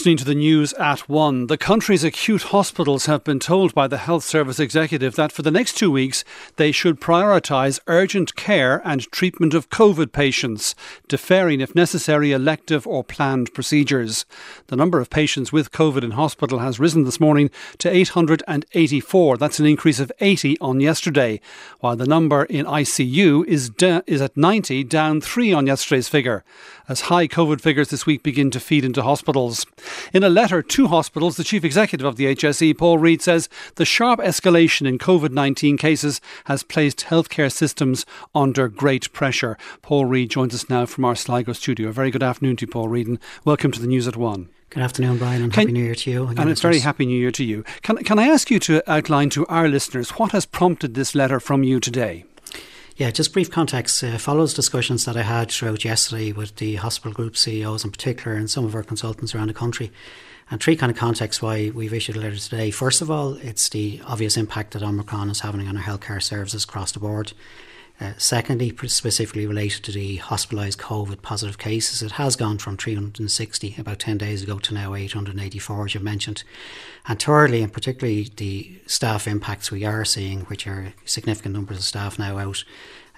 Listening to the news at one, the country's acute hospitals have been told by the Health Service executive that for the next two weeks they should prioritise urgent care and treatment of COVID patients, deferring, if necessary, elective or planned procedures. The number of patients with COVID in hospital has risen this morning to 884. That's an increase of 80 on yesterday, while the number in ICU is, de- is at 90, down three on yesterday's figure, as high COVID figures this week begin to feed into hospitals. In a letter to hospitals, the chief executive of the HSE, Paul Reid, says the sharp escalation in COVID 19 cases has placed healthcare systems under great pressure. Paul Reid joins us now from our Sligo studio. A very good afternoon to you, Paul Reid, and welcome to the news at one. Good afternoon, Brian, and can, Happy New Year to you. And, and it's very Happy New Year to you. Can, can I ask you to outline to our listeners what has prompted this letter from you today? Yeah, just brief context uh, follows discussions that I had throughout yesterday with the hospital group CEOs in particular and some of our consultants around the country. And three kind of contexts why we've issued a letter today. First of all, it's the obvious impact that Omicron is having on our healthcare services across the board. Uh, secondly, specifically related to the hospitalised COVID positive cases, it has gone from 360 about 10 days ago to now 884, as you've mentioned. And thirdly, and particularly the staff impacts we are seeing, which are significant numbers of staff now out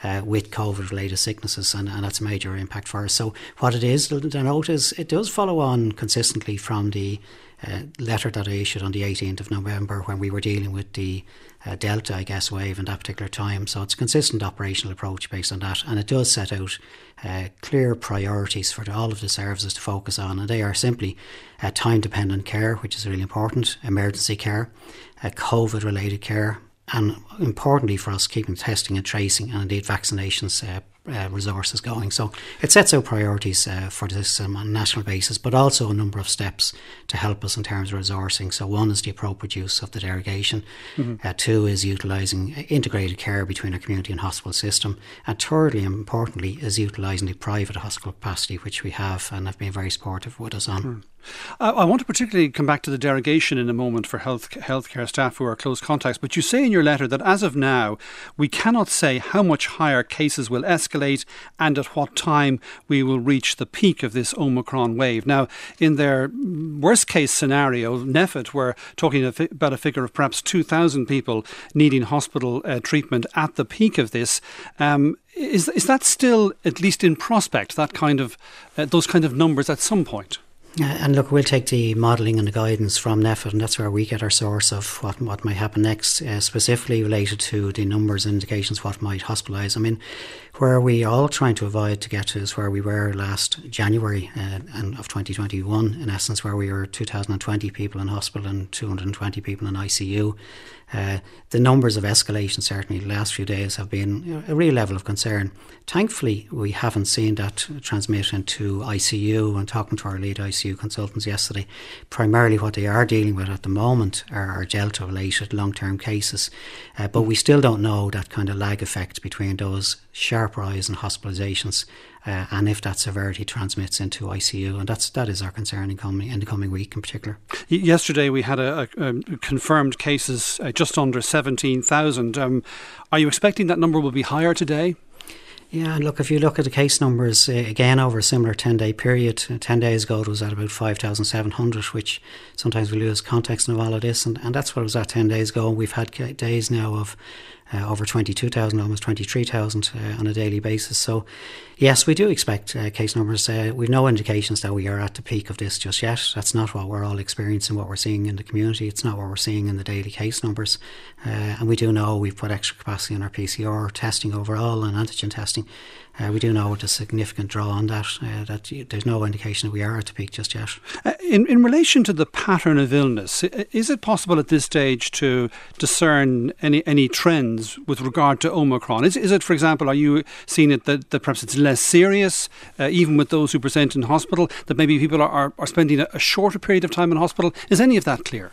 uh, with COVID related sicknesses, and, and, that's a major impact for us. So, what it is, the note is it does follow on consistently from the uh, letter that I issued on the 18th of November when we were dealing with the uh, Delta, I guess, wave in that particular time. So it's a consistent operational approach based on that, and it does set out uh, clear priorities for all of the services to focus on, and they are simply uh, time dependent care, which is really important, emergency care, uh, COVID related care, and importantly for us, keeping testing and tracing and indeed vaccinations uh, uh, resources going. So it sets out priorities uh, for this um, on a national basis, but also a number of steps to help us in terms of resourcing. So one is the appropriate use of the derogation. Mm-hmm. Uh, two is utilising integrated care between our community and hospital system. And thirdly, and importantly, is utilising the private hospital capacity, which we have and have been very supportive with us on. Mm. I want to particularly come back to the derogation in a moment for health healthcare staff who are close contacts. But you say in your letter that as of now, we cannot say how much higher cases will escalate and at what time we will reach the peak of this Omicron wave. Now, in their worst case scenario, NPHET were talking about a figure of perhaps 2,000 people needing hospital uh, treatment at the peak of this. Um, is is that still, at least in prospect, that kind of uh, those kind of numbers at some point? Uh, and look, we'll take the modelling and the guidance from NPHET, and that's where we get our source of what what might happen next, uh, specifically related to the numbers and indications what might hospitalise. I mean, where we all trying to avoid to get to is where we were last January uh, and of 2021, in essence, where we were 2,020 people in hospital and 220 people in ICU. Uh, the numbers of escalation, certainly the last few days, have been a real level of concern. Thankfully, we haven't seen that transmit into ICU. And talking to our lead ICU consultants yesterday, primarily what they are dealing with at the moment are Delta related long term cases. Uh, but we still don't know that kind of lag effect between those sharp rise in hospitalisations uh, and if that severity transmits into ICU, and that's that is our concern in coming in the coming week in particular. Yesterday we had a, a, a confirmed cases uh, just under seventeen thousand. Um, are you expecting that number will be higher today? Yeah, and look, if you look at the case numbers uh, again over a similar 10 day period, uh, 10 days ago it was at about 5,700, which sometimes we lose context of all of this, and, and that's what it was at 10 days ago. We've had days now of uh, over 22,000, almost 23,000 uh, on a daily basis. So, yes, we do expect uh, case numbers. Uh, we've no indications that we are at the peak of this just yet. That's not what we're all experiencing, what we're seeing in the community. It's not what we're seeing in the daily case numbers. Uh, and we do know we've put extra capacity in our PCR testing overall and antigen testing. Uh, we do know with a significant draw on that that there's no indication that we are at the peak just yet. In in relation to the pattern of illness, is it possible at this stage to discern any any trends with regard to Omicron? Is is it, for example, are you seeing it that, that perhaps it's less serious, uh, even with those who present in hospital, that maybe people are, are, are spending a, a shorter period of time in hospital? Is any of that clear?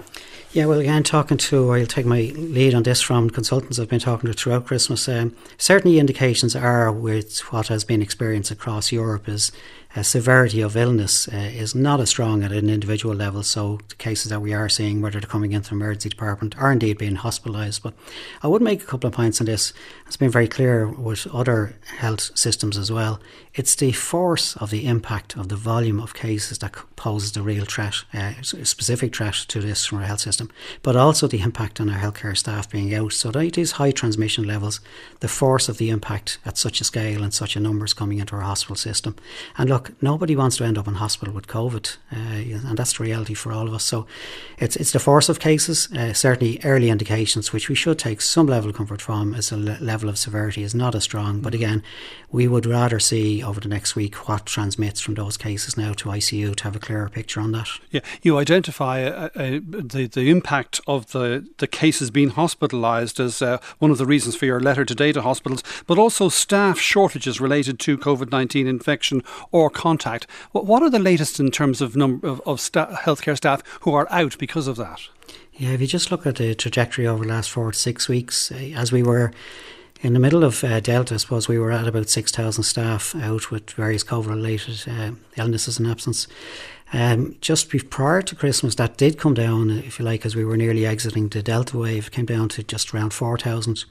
Yeah, well, again, talking to, I'll take my lead on this from consultants I've been talking to throughout Christmas. Um, certainly, indications are with what has been experienced across Europe is severity of illness uh, is not as strong at an individual level. So the cases that we are seeing, whether they're coming into the emergency department or indeed being hospitalised. But I would make a couple of points on this. It's been very clear with other health systems as well. It's the force of the impact of the volume of cases that poses the real threat, uh, specific threat to this from our health system, but also the impact on our healthcare staff being out. So is high transmission levels, the force of the impact at such a scale and such a numbers coming into our hospital system. And look, nobody wants to end up in hospital with COVID, uh, and that's the reality for all of us. So it's it's the force of cases, uh, certainly early indications, which we should take some level of comfort from, as the le- level of severity is not as strong. But again, we would rather see over the next week what transmits from those cases now to ICU to have a clearer picture on that. Yeah, you identify uh, uh, the the impact of the the cases being hospitalised as uh, one of the reasons for your letter today to hospitals, but also staff shortages related to COVID nineteen infection or contact. What are the latest in terms of number of, of sta- healthcare staff who are out because of that? Yeah, if you just look at the trajectory over the last four to six weeks, uh, as we were in the middle of uh, Delta, I suppose we were at about 6,000 staff out with various COVID related uh, illnesses and absence. Um, just prior to Christmas, that did come down, if you like, as we were nearly exiting the Delta wave, came down to just around 4,000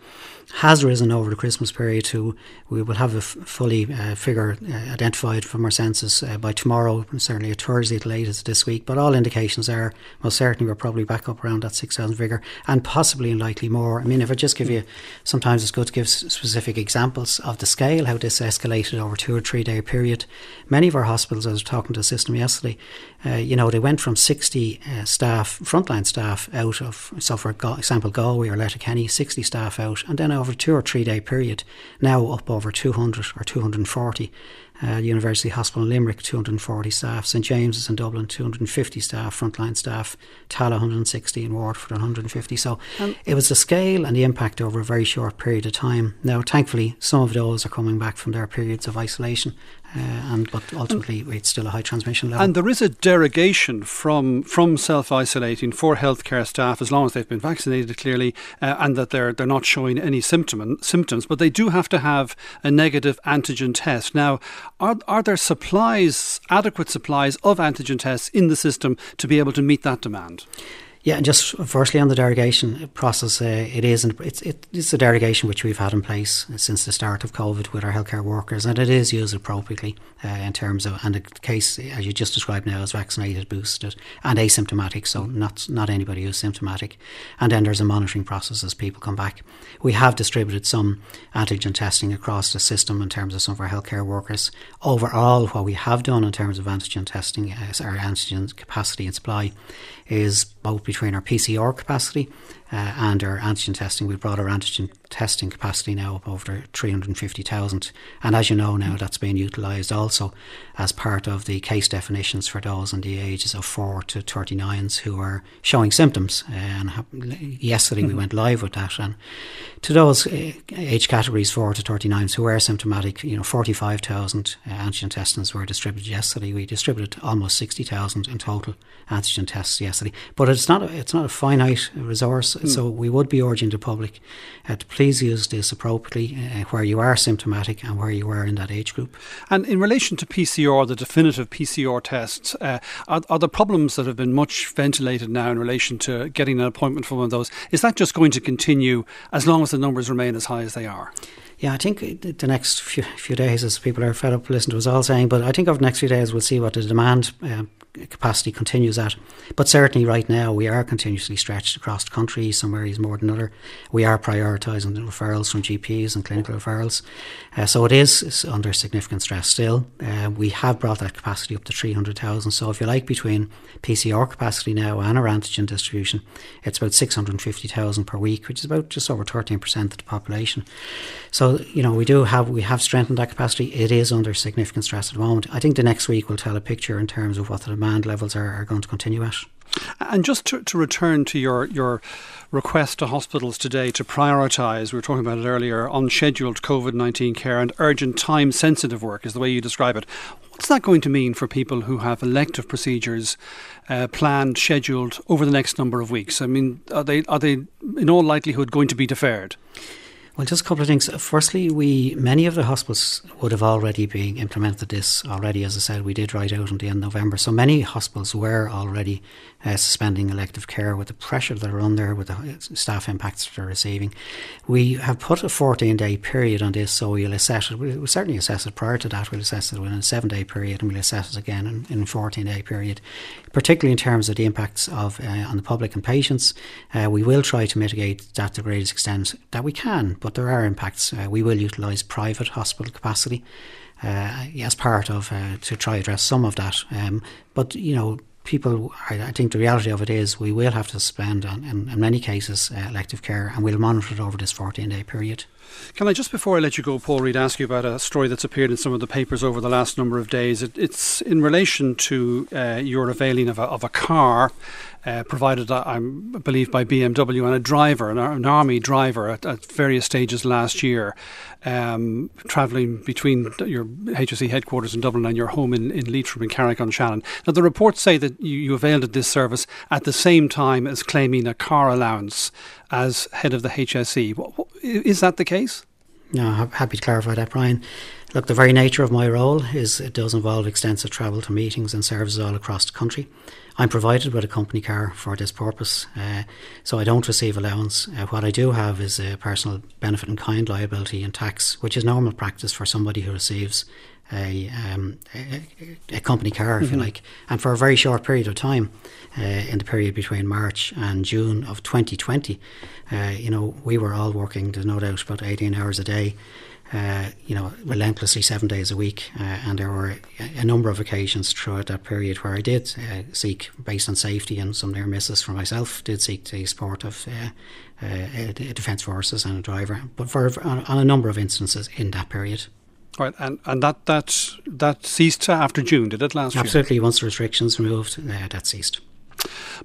has risen over the Christmas period to we will have a f- fully uh, figure uh, identified from our census uh, by tomorrow, certainly a Thursday at latest this week. But all indications are most certainly we're probably back up around that 6,000 figure and possibly and likely more. I mean, if I just give you, sometimes it's good to give specific examples of the scale, how this escalated over two or three day period. Many of our hospitals, I was talking to the system yesterday, uh, you know, they went from 60 uh, staff, frontline staff out of, so for example, Galway or Letterkenny, 60 staff out, and then over two or three day period, now up over 200 or 240 uh, University Hospital in Limerick, 240 staff. St James's in Dublin, 250 staff, frontline staff. Tallaght, 160 in Waterford, 150. So um, it was the scale and the impact over a very short period of time. Now, thankfully, some of those are coming back from their periods of isolation, uh, and but ultimately it's still a high transmission level. And there is a derogation from from self isolating for healthcare staff as long as they've been vaccinated, clearly, uh, and that they're they're not showing any symptom symptoms, but they do have to have a negative antigen test. Now, are, are there supplies, adequate supplies of antigen tests in the system to be able to meet that demand? Yeah, and just firstly on the derogation process, uh, it is it's it's a derogation which we've had in place since the start of COVID with our healthcare workers, and it is used appropriately uh, in terms of and the case as you just described now is vaccinated, boosted, and asymptomatic, so not not anybody who's symptomatic, and then there's a monitoring process as people come back. We have distributed some antigen testing across the system in terms of some of our healthcare workers. Overall, what we have done in terms of antigen testing, uh, our antigen capacity and supply, is both between our PCR capacity uh, and our antigen testing. We've brought our antigen testing capacity now up over 350,000. And as you know now, that's being utilised also as part of the case definitions for those in the ages of 4 to 39s who are showing symptoms. And yesterday we went live with that. And to those uh, age categories 4 to 39s who are symptomatic, you know, 45,000 uh, antigen testings were distributed yesterday. We distributed almost 60,000 in total antigen tests yesterday. But it's not a, it's not a finite resource. Mm. So we would be urging the public uh, to please use this appropriately uh, where you are symptomatic and where you are in that age group. And in relation to PCR, the definitive PCR tests, uh, are, are the problems that have been much ventilated now in relation to getting an appointment for one of those, is that just going to continue as long as the numbers remain as high as they are? Yeah, I think the next few, few days, as people are fed up listening to us all saying, but I think over the next few days we'll see what the demand um, capacity continues at. But certainly right now we are continuously stretched across the country, some areas more than other. We are prioritising the referrals from GPs and clinical referrals. Uh, so it is under significant stress still. Uh, we have brought that capacity up to 300,000. So if you like, between PCR capacity now and our antigen distribution, it's about 650,000 per week, which is about just over 13% of the population. So, you know, we do have, we have strengthened that capacity. It is under significant stress at the moment. I think the next week will tell a picture in terms of what the demand levels are, are going to continue at. And just to, to return to your, your request to hospitals today to prioritise, we were talking about it earlier, unscheduled COVID 19 care and urgent time sensitive work, is the way you describe it. What's that going to mean for people who have elective procedures uh, planned, scheduled over the next number of weeks? I mean, are they, are they in all likelihood going to be deferred? Well, just a couple of things. Firstly, we many of the hospitals would have already been implemented this already. As I said, we did write out in the end of November, so many hospitals were already uh, suspending elective care with the pressure that are under, with the staff impacts they're receiving. We have put a 14 day period on this, so we'll assess it. We'll certainly assess it prior to that. We'll assess it within a seven day period, and we'll assess it again in, in a 14 day period, particularly in terms of the impacts of uh, on the public and patients. Uh, we will try to mitigate that to the greatest extent that we can but there are impacts. Uh, we will utilise private hospital capacity uh, as part of uh, to try address some of that. Um, but you know, people, I, I, think the reality of it is we will have to suspend, in, in many cases, uh, elective care, and we'll monitor it over this 14 day period. Can I just before I let you go, Paul Reid, ask you about a story that's appeared in some of the papers over the last number of days? It, it's in relation to uh, your availing of a, of a car uh, provided, I believe, by BMW and a driver, an, an army driver, at, at, various stages last year, um, travelling between your HSE headquarters in Dublin and your home in, in Leitrim in Carrick-on-Shannon. Now, the reports say that you, you availed of this service at the same time as claiming a car allowance as head of the HSE. Is that the case? No, happy to clarify that, Brian. Look, the very nature of my role is it does involve extensive travel to meetings and services all across the country. I'm provided with a company car for this purpose, uh, so I don't receive allowance. Uh, what I do have is a personal benefit in kind liability and tax, which is normal practice for somebody who receives a, um, a, a, company car, if mm-hmm. you like, and for a very short period of time, uh, in the period between March and June of 2020, uh, you know, we were all working, there's no doubt, about 18 hours a day uh, you know, relentlessly seven days a week. Uh, and there were a number of occasions throughout that period where I did uh, seek, based on safety and some near misses for myself, did seek the support of uh, uh, defence forces and a driver, but for on, on, a number of instances in that period. Right, and, and that, that, that ceased after June, did it last Absolutely, year? once the restrictions removed, uh, that ceased.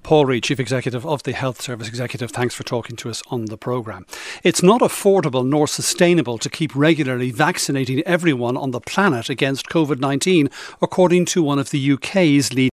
Paul Reid, Chief Executive of the Health Service Executive, thanks for talking to us on the programme. It's not affordable nor sustainable to keep regularly vaccinating everyone on the planet against COVID 19, according to one of the UK's leading